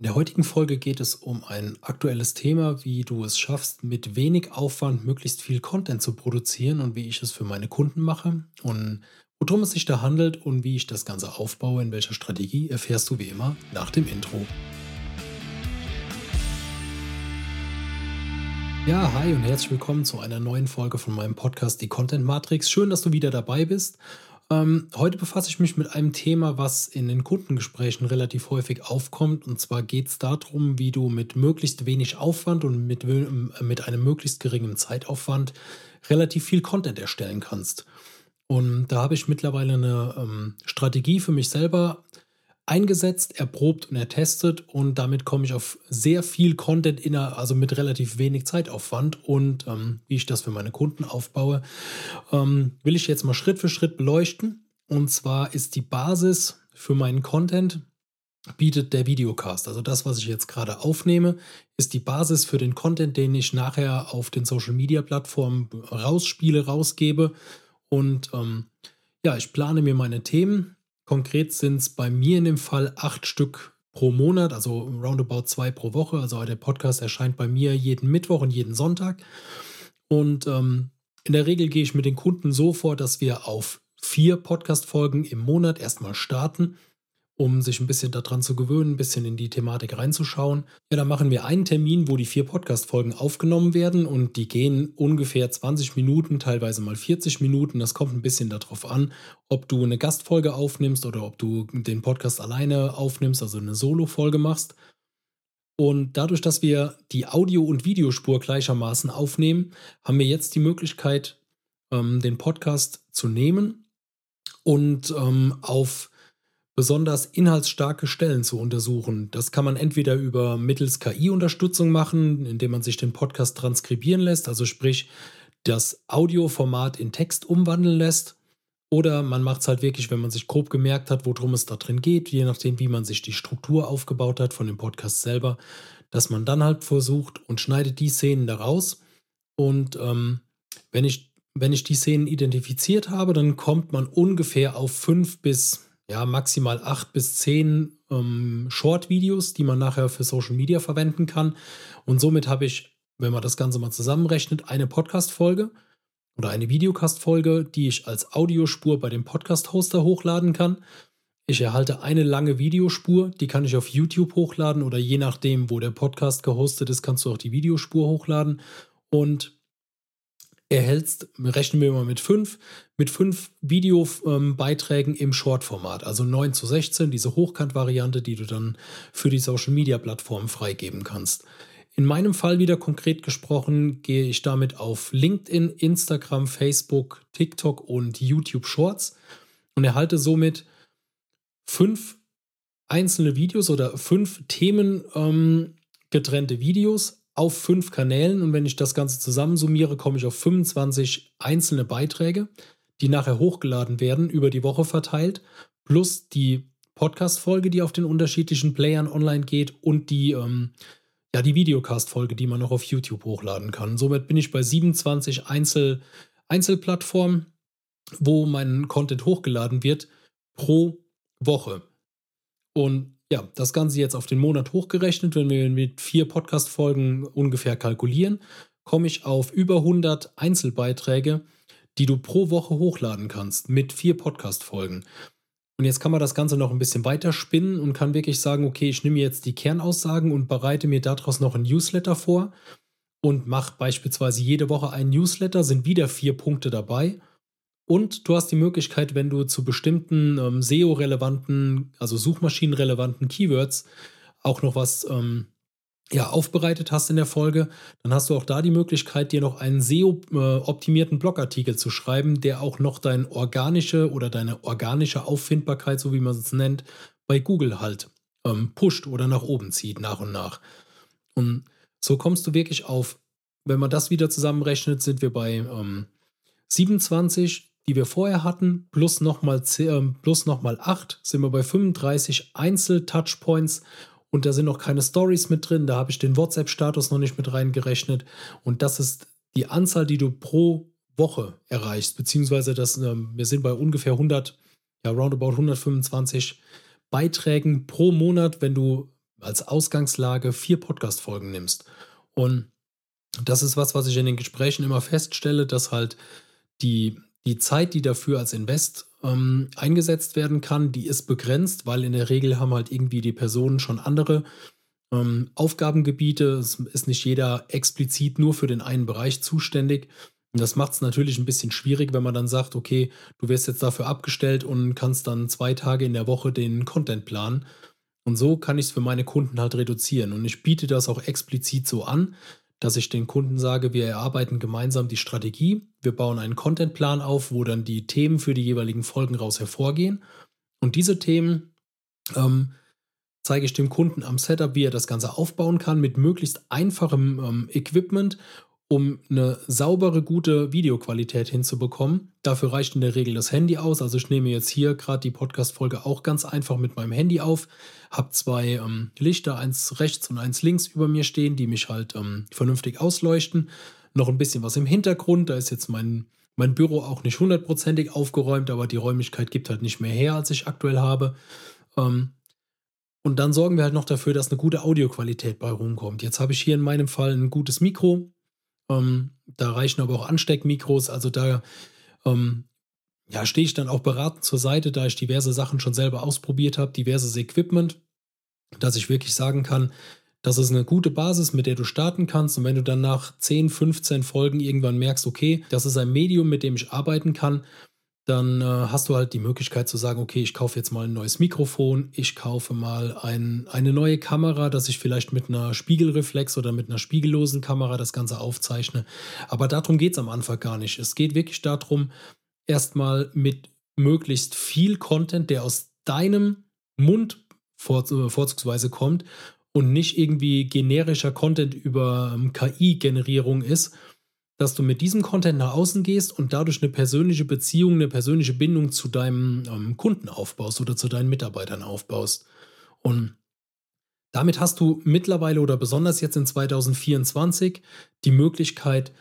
In der heutigen Folge geht es um ein aktuelles Thema, wie du es schaffst, mit wenig Aufwand möglichst viel Content zu produzieren und wie ich es für meine Kunden mache und worum es sich da handelt und wie ich das Ganze aufbaue, in welcher Strategie, erfährst du wie immer nach dem Intro. Ja, hi und herzlich willkommen zu einer neuen Folge von meinem Podcast Die Content Matrix. Schön, dass du wieder dabei bist. Ähm, heute befasse ich mich mit einem Thema, was in den Kundengesprächen relativ häufig aufkommt. Und zwar geht es darum, wie du mit möglichst wenig Aufwand und mit, mit einem möglichst geringen Zeitaufwand relativ viel Content erstellen kannst. Und da habe ich mittlerweile eine ähm, Strategie für mich selber eingesetzt, erprobt und ertestet und damit komme ich auf sehr viel Content inner, also mit relativ wenig Zeitaufwand und ähm, wie ich das für meine Kunden aufbaue, ähm, will ich jetzt mal Schritt für Schritt beleuchten. Und zwar ist die Basis für meinen Content bietet der Videocast. Also das, was ich jetzt gerade aufnehme, ist die Basis für den Content, den ich nachher auf den Social Media Plattformen rausspiele, rausgebe. Und ähm, ja, ich plane mir meine Themen Konkret sind es bei mir in dem Fall acht Stück pro Monat, also roundabout zwei pro Woche. Also der Podcast erscheint bei mir jeden Mittwoch und jeden Sonntag. Und ähm, in der Regel gehe ich mit den Kunden so vor, dass wir auf vier Podcast-Folgen im Monat erstmal starten um sich ein bisschen daran zu gewöhnen, ein bisschen in die Thematik reinzuschauen. Ja, da machen wir einen Termin, wo die vier Podcast-Folgen aufgenommen werden und die gehen ungefähr 20 Minuten, teilweise mal 40 Minuten. Das kommt ein bisschen darauf an, ob du eine Gastfolge aufnimmst oder ob du den Podcast alleine aufnimmst, also eine Solo-Folge machst. Und dadurch, dass wir die Audio- und Videospur gleichermaßen aufnehmen, haben wir jetzt die Möglichkeit, ähm, den Podcast zu nehmen und ähm, auf besonders inhaltsstarke Stellen zu untersuchen. Das kann man entweder über mittels KI-Unterstützung machen, indem man sich den Podcast transkribieren lässt, also sprich das Audioformat in Text umwandeln lässt. Oder man macht es halt wirklich, wenn man sich grob gemerkt hat, worum es da drin geht, je nachdem, wie man sich die Struktur aufgebaut hat von dem Podcast selber, dass man dann halt versucht und schneidet die Szenen daraus. Und ähm, wenn, ich, wenn ich die Szenen identifiziert habe, dann kommt man ungefähr auf fünf bis ja, maximal acht bis zehn ähm, Short-Videos, die man nachher für Social Media verwenden kann. Und somit habe ich, wenn man das Ganze mal zusammenrechnet, eine Podcast-Folge oder eine Videocast-Folge, die ich als Audiospur bei dem Podcast-Hoster hochladen kann. Ich erhalte eine lange Videospur, die kann ich auf YouTube hochladen oder je nachdem, wo der Podcast gehostet ist, kannst du auch die Videospur hochladen. Und erhältst, rechnen wir mal mit fünf, mit fünf Videobeiträgen im Short-Format, also 9 zu 16, diese Hochkant-Variante, die du dann für die Social-Media-Plattformen freigeben kannst. In meinem Fall wieder konkret gesprochen, gehe ich damit auf LinkedIn, Instagram, Facebook, TikTok und YouTube Shorts und erhalte somit fünf einzelne Videos oder fünf Themen ähm, getrennte Videos auf fünf Kanälen und wenn ich das Ganze zusammensummiere, komme ich auf 25 einzelne Beiträge, die nachher hochgeladen werden, über die Woche verteilt, plus die Podcast-Folge, die auf den unterschiedlichen Playern online geht und die, ähm, ja, die Videocast-Folge, die man noch auf YouTube hochladen kann. Somit bin ich bei 27 Einzel Einzelplattformen, wo mein Content hochgeladen wird pro Woche. Und ja, das Ganze jetzt auf den Monat hochgerechnet, wenn wir mit vier Podcast-Folgen ungefähr kalkulieren, komme ich auf über 100 Einzelbeiträge, die du pro Woche hochladen kannst mit vier Podcast-Folgen. Und jetzt kann man das Ganze noch ein bisschen weiter spinnen und kann wirklich sagen, okay, ich nehme jetzt die Kernaussagen und bereite mir daraus noch ein Newsletter vor und mache beispielsweise jede Woche einen Newsletter, sind wieder vier Punkte dabei und du hast die Möglichkeit, wenn du zu bestimmten ähm, SEO-relevanten, also Suchmaschinenrelevanten Keywords auch noch was ähm, ja, aufbereitet hast in der Folge, dann hast du auch da die Möglichkeit, dir noch einen SEO-optimierten äh, Blogartikel zu schreiben, der auch noch deine organische oder deine organische Auffindbarkeit, so wie man es nennt, bei Google halt ähm, pusht oder nach oben zieht, nach und nach. Und so kommst du wirklich auf, wenn man das wieder zusammenrechnet, sind wir bei ähm, 27 die wir vorher hatten, plus nochmal äh, noch 8, sind wir bei 35 Einzel-Touchpoints und da sind noch keine Stories mit drin. Da habe ich den WhatsApp-Status noch nicht mit reingerechnet. Und das ist die Anzahl, die du pro Woche erreichst, beziehungsweise das, äh, wir sind bei ungefähr 100, ja, roundabout 125 Beiträgen pro Monat, wenn du als Ausgangslage vier Podcast-Folgen nimmst. Und das ist was, was ich in den Gesprächen immer feststelle, dass halt die, die Zeit, die dafür als Invest ähm, eingesetzt werden kann, die ist begrenzt, weil in der Regel haben halt irgendwie die Personen schon andere ähm, Aufgabengebiete. Es ist nicht jeder explizit nur für den einen Bereich zuständig. Und das macht es natürlich ein bisschen schwierig, wenn man dann sagt, okay, du wirst jetzt dafür abgestellt und kannst dann zwei Tage in der Woche den Content planen. Und so kann ich es für meine Kunden halt reduzieren. Und ich biete das auch explizit so an, dass ich den Kunden sage, wir erarbeiten gemeinsam die Strategie, wir bauen einen Contentplan auf, wo dann die Themen für die jeweiligen Folgen raus hervorgehen. Und diese Themen ähm, zeige ich dem Kunden am Setup, wie er das Ganze aufbauen kann mit möglichst einfachem ähm, Equipment um eine saubere, gute Videoqualität hinzubekommen. Dafür reicht in der Regel das Handy aus. Also ich nehme jetzt hier gerade die Podcast-Folge auch ganz einfach mit meinem Handy auf. Habe zwei ähm, Lichter, eins rechts und eins links über mir stehen, die mich halt ähm, vernünftig ausleuchten. Noch ein bisschen was im Hintergrund. Da ist jetzt mein, mein Büro auch nicht hundertprozentig aufgeräumt, aber die Räumlichkeit gibt halt nicht mehr her, als ich aktuell habe. Ähm, und dann sorgen wir halt noch dafür, dass eine gute Audioqualität bei rumkommt. Jetzt habe ich hier in meinem Fall ein gutes Mikro, ähm, da reichen aber auch Ansteckmikros. Also da ähm, ja, stehe ich dann auch beratend zur Seite, da ich diverse Sachen schon selber ausprobiert habe, diverses Equipment, dass ich wirklich sagen kann, das ist eine gute Basis, mit der du starten kannst. Und wenn du dann nach 10, 15 Folgen irgendwann merkst, okay, das ist ein Medium, mit dem ich arbeiten kann, dann äh, hast du halt die Möglichkeit zu sagen, okay, ich kaufe jetzt mal ein neues Mikrofon, ich kaufe mal ein, eine neue Kamera, dass ich vielleicht mit einer Spiegelreflex oder mit einer spiegellosen Kamera das Ganze aufzeichne. Aber darum geht es am Anfang gar nicht. Es geht wirklich darum, erstmal mit möglichst viel Content, der aus deinem Mund vor, äh, vorzugsweise kommt und nicht irgendwie generischer Content über ähm, KI-Generierung ist, dass du mit diesem Content nach außen gehst und dadurch eine persönliche Beziehung, eine persönliche Bindung zu deinem ähm, Kunden aufbaust oder zu deinen Mitarbeitern aufbaust. Und damit hast du mittlerweile oder besonders jetzt in 2024 die Möglichkeit,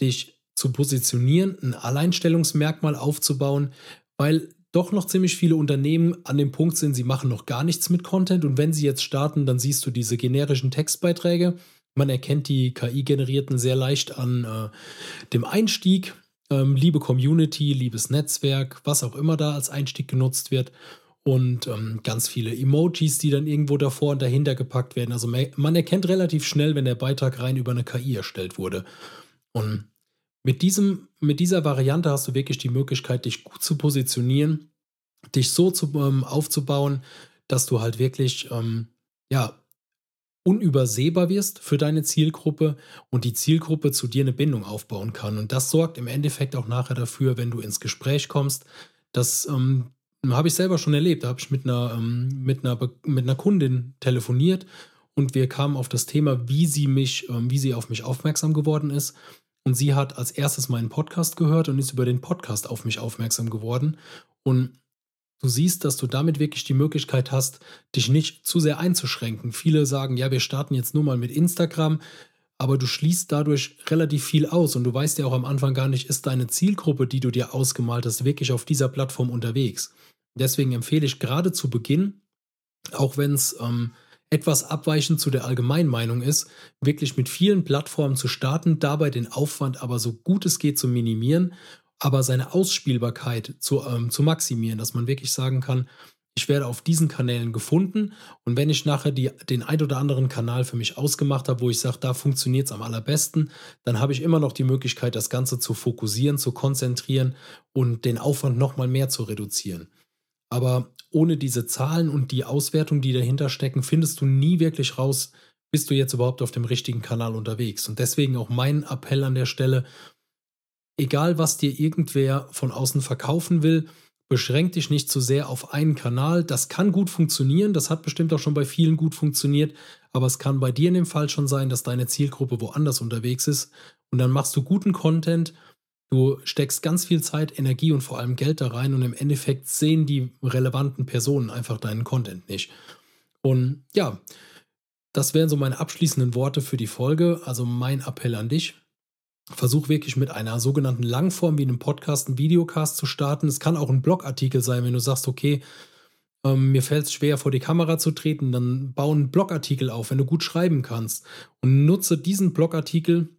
dich zu positionieren, ein Alleinstellungsmerkmal aufzubauen, weil doch noch ziemlich viele Unternehmen an dem Punkt sind, sie machen noch gar nichts mit Content und wenn sie jetzt starten, dann siehst du diese generischen Textbeiträge man erkennt die KI-generierten sehr leicht an äh, dem Einstieg. Ähm, liebe Community, liebes Netzwerk, was auch immer da als Einstieg genutzt wird. Und ähm, ganz viele Emojis, die dann irgendwo davor und dahinter gepackt werden. Also man erkennt relativ schnell, wenn der Beitrag rein über eine KI erstellt wurde. Und mit, diesem, mit dieser Variante hast du wirklich die Möglichkeit, dich gut zu positionieren, dich so zu, ähm, aufzubauen, dass du halt wirklich ähm, ja, unübersehbar wirst für deine Zielgruppe und die Zielgruppe zu dir eine Bindung aufbauen kann. Und das sorgt im Endeffekt auch nachher dafür, wenn du ins Gespräch kommst. Das ähm, habe ich selber schon erlebt. Da habe ich mit einer, ähm, mit, einer, mit einer Kundin telefoniert und wir kamen auf das Thema, wie sie mich, ähm, wie sie auf mich aufmerksam geworden ist. Und sie hat als erstes meinen Podcast gehört und ist über den Podcast auf mich aufmerksam geworden. Und Du siehst, dass du damit wirklich die Möglichkeit hast, dich nicht zu sehr einzuschränken. Viele sagen, ja, wir starten jetzt nur mal mit Instagram, aber du schließt dadurch relativ viel aus und du weißt ja auch am Anfang gar nicht, ist deine Zielgruppe, die du dir ausgemalt hast, wirklich auf dieser Plattform unterwegs. Deswegen empfehle ich gerade zu Beginn, auch wenn es ähm, etwas abweichend zu der Allgemeinmeinung ist, wirklich mit vielen Plattformen zu starten, dabei den Aufwand aber so gut es geht zu minimieren aber seine Ausspielbarkeit zu, ähm, zu maximieren, dass man wirklich sagen kann, ich werde auf diesen Kanälen gefunden und wenn ich nachher die, den ein oder anderen Kanal für mich ausgemacht habe, wo ich sage, da funktioniert es am allerbesten, dann habe ich immer noch die Möglichkeit, das Ganze zu fokussieren, zu konzentrieren und den Aufwand nochmal mehr zu reduzieren. Aber ohne diese Zahlen und die Auswertung, die dahinter stecken, findest du nie wirklich raus, bist du jetzt überhaupt auf dem richtigen Kanal unterwegs. Und deswegen auch mein Appell an der Stelle, egal was dir irgendwer von außen verkaufen will, beschränk dich nicht zu sehr auf einen Kanal. Das kann gut funktionieren, das hat bestimmt auch schon bei vielen gut funktioniert, aber es kann bei dir in dem Fall schon sein, dass deine Zielgruppe woanders unterwegs ist und dann machst du guten Content, du steckst ganz viel Zeit, Energie und vor allem Geld da rein und im Endeffekt sehen die relevanten Personen einfach deinen Content nicht. Und ja, das wären so meine abschließenden Worte für die Folge, also mein Appell an dich Versuch wirklich mit einer sogenannten Langform wie einem Podcast, einen Videocast zu starten. Es kann auch ein Blogartikel sein, wenn du sagst, okay, ähm, mir fällt es schwer, vor die Kamera zu treten, dann bau einen Blogartikel auf, wenn du gut schreiben kannst und nutze diesen Blogartikel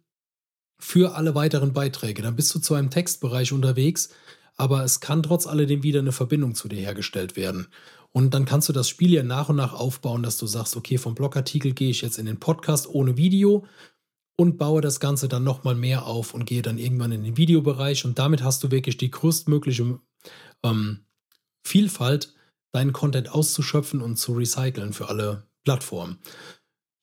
für alle weiteren Beiträge. Dann bist du zu einem Textbereich unterwegs, aber es kann trotz alledem wieder eine Verbindung zu dir hergestellt werden. Und dann kannst du das Spiel ja nach und nach aufbauen, dass du sagst, okay, vom Blogartikel gehe ich jetzt in den Podcast ohne Video und baue das Ganze dann nochmal mehr auf und gehe dann irgendwann in den Videobereich und damit hast du wirklich die größtmögliche ähm, Vielfalt, deinen Content auszuschöpfen und zu recyceln für alle Plattformen.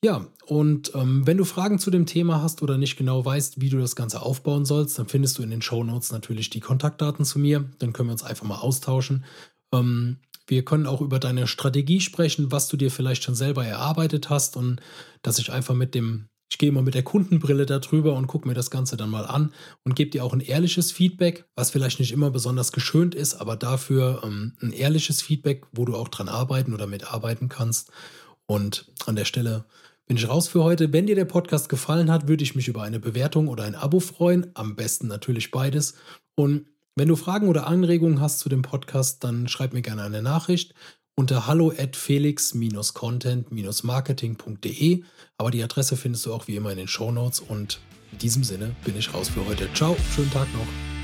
Ja, und ähm, wenn du Fragen zu dem Thema hast oder nicht genau weißt, wie du das Ganze aufbauen sollst, dann findest du in den Show Notes natürlich die Kontaktdaten zu mir. Dann können wir uns einfach mal austauschen. Ähm, wir können auch über deine Strategie sprechen, was du dir vielleicht schon selber erarbeitet hast und dass ich einfach mit dem ich gehe mal mit der Kundenbrille darüber und gucke mir das Ganze dann mal an und gebe dir auch ein ehrliches Feedback, was vielleicht nicht immer besonders geschönt ist, aber dafür ähm, ein ehrliches Feedback, wo du auch dran arbeiten oder mitarbeiten kannst. Und an der Stelle bin ich raus für heute. Wenn dir der Podcast gefallen hat, würde ich mich über eine Bewertung oder ein Abo freuen. Am besten natürlich beides. Und wenn du Fragen oder Anregungen hast zu dem Podcast, dann schreib mir gerne eine Nachricht unter hallo at felix-content-marketing.de. Aber die Adresse findest du auch wie immer in den Show Notes. Und in diesem Sinne bin ich raus für heute. Ciao, schönen Tag noch.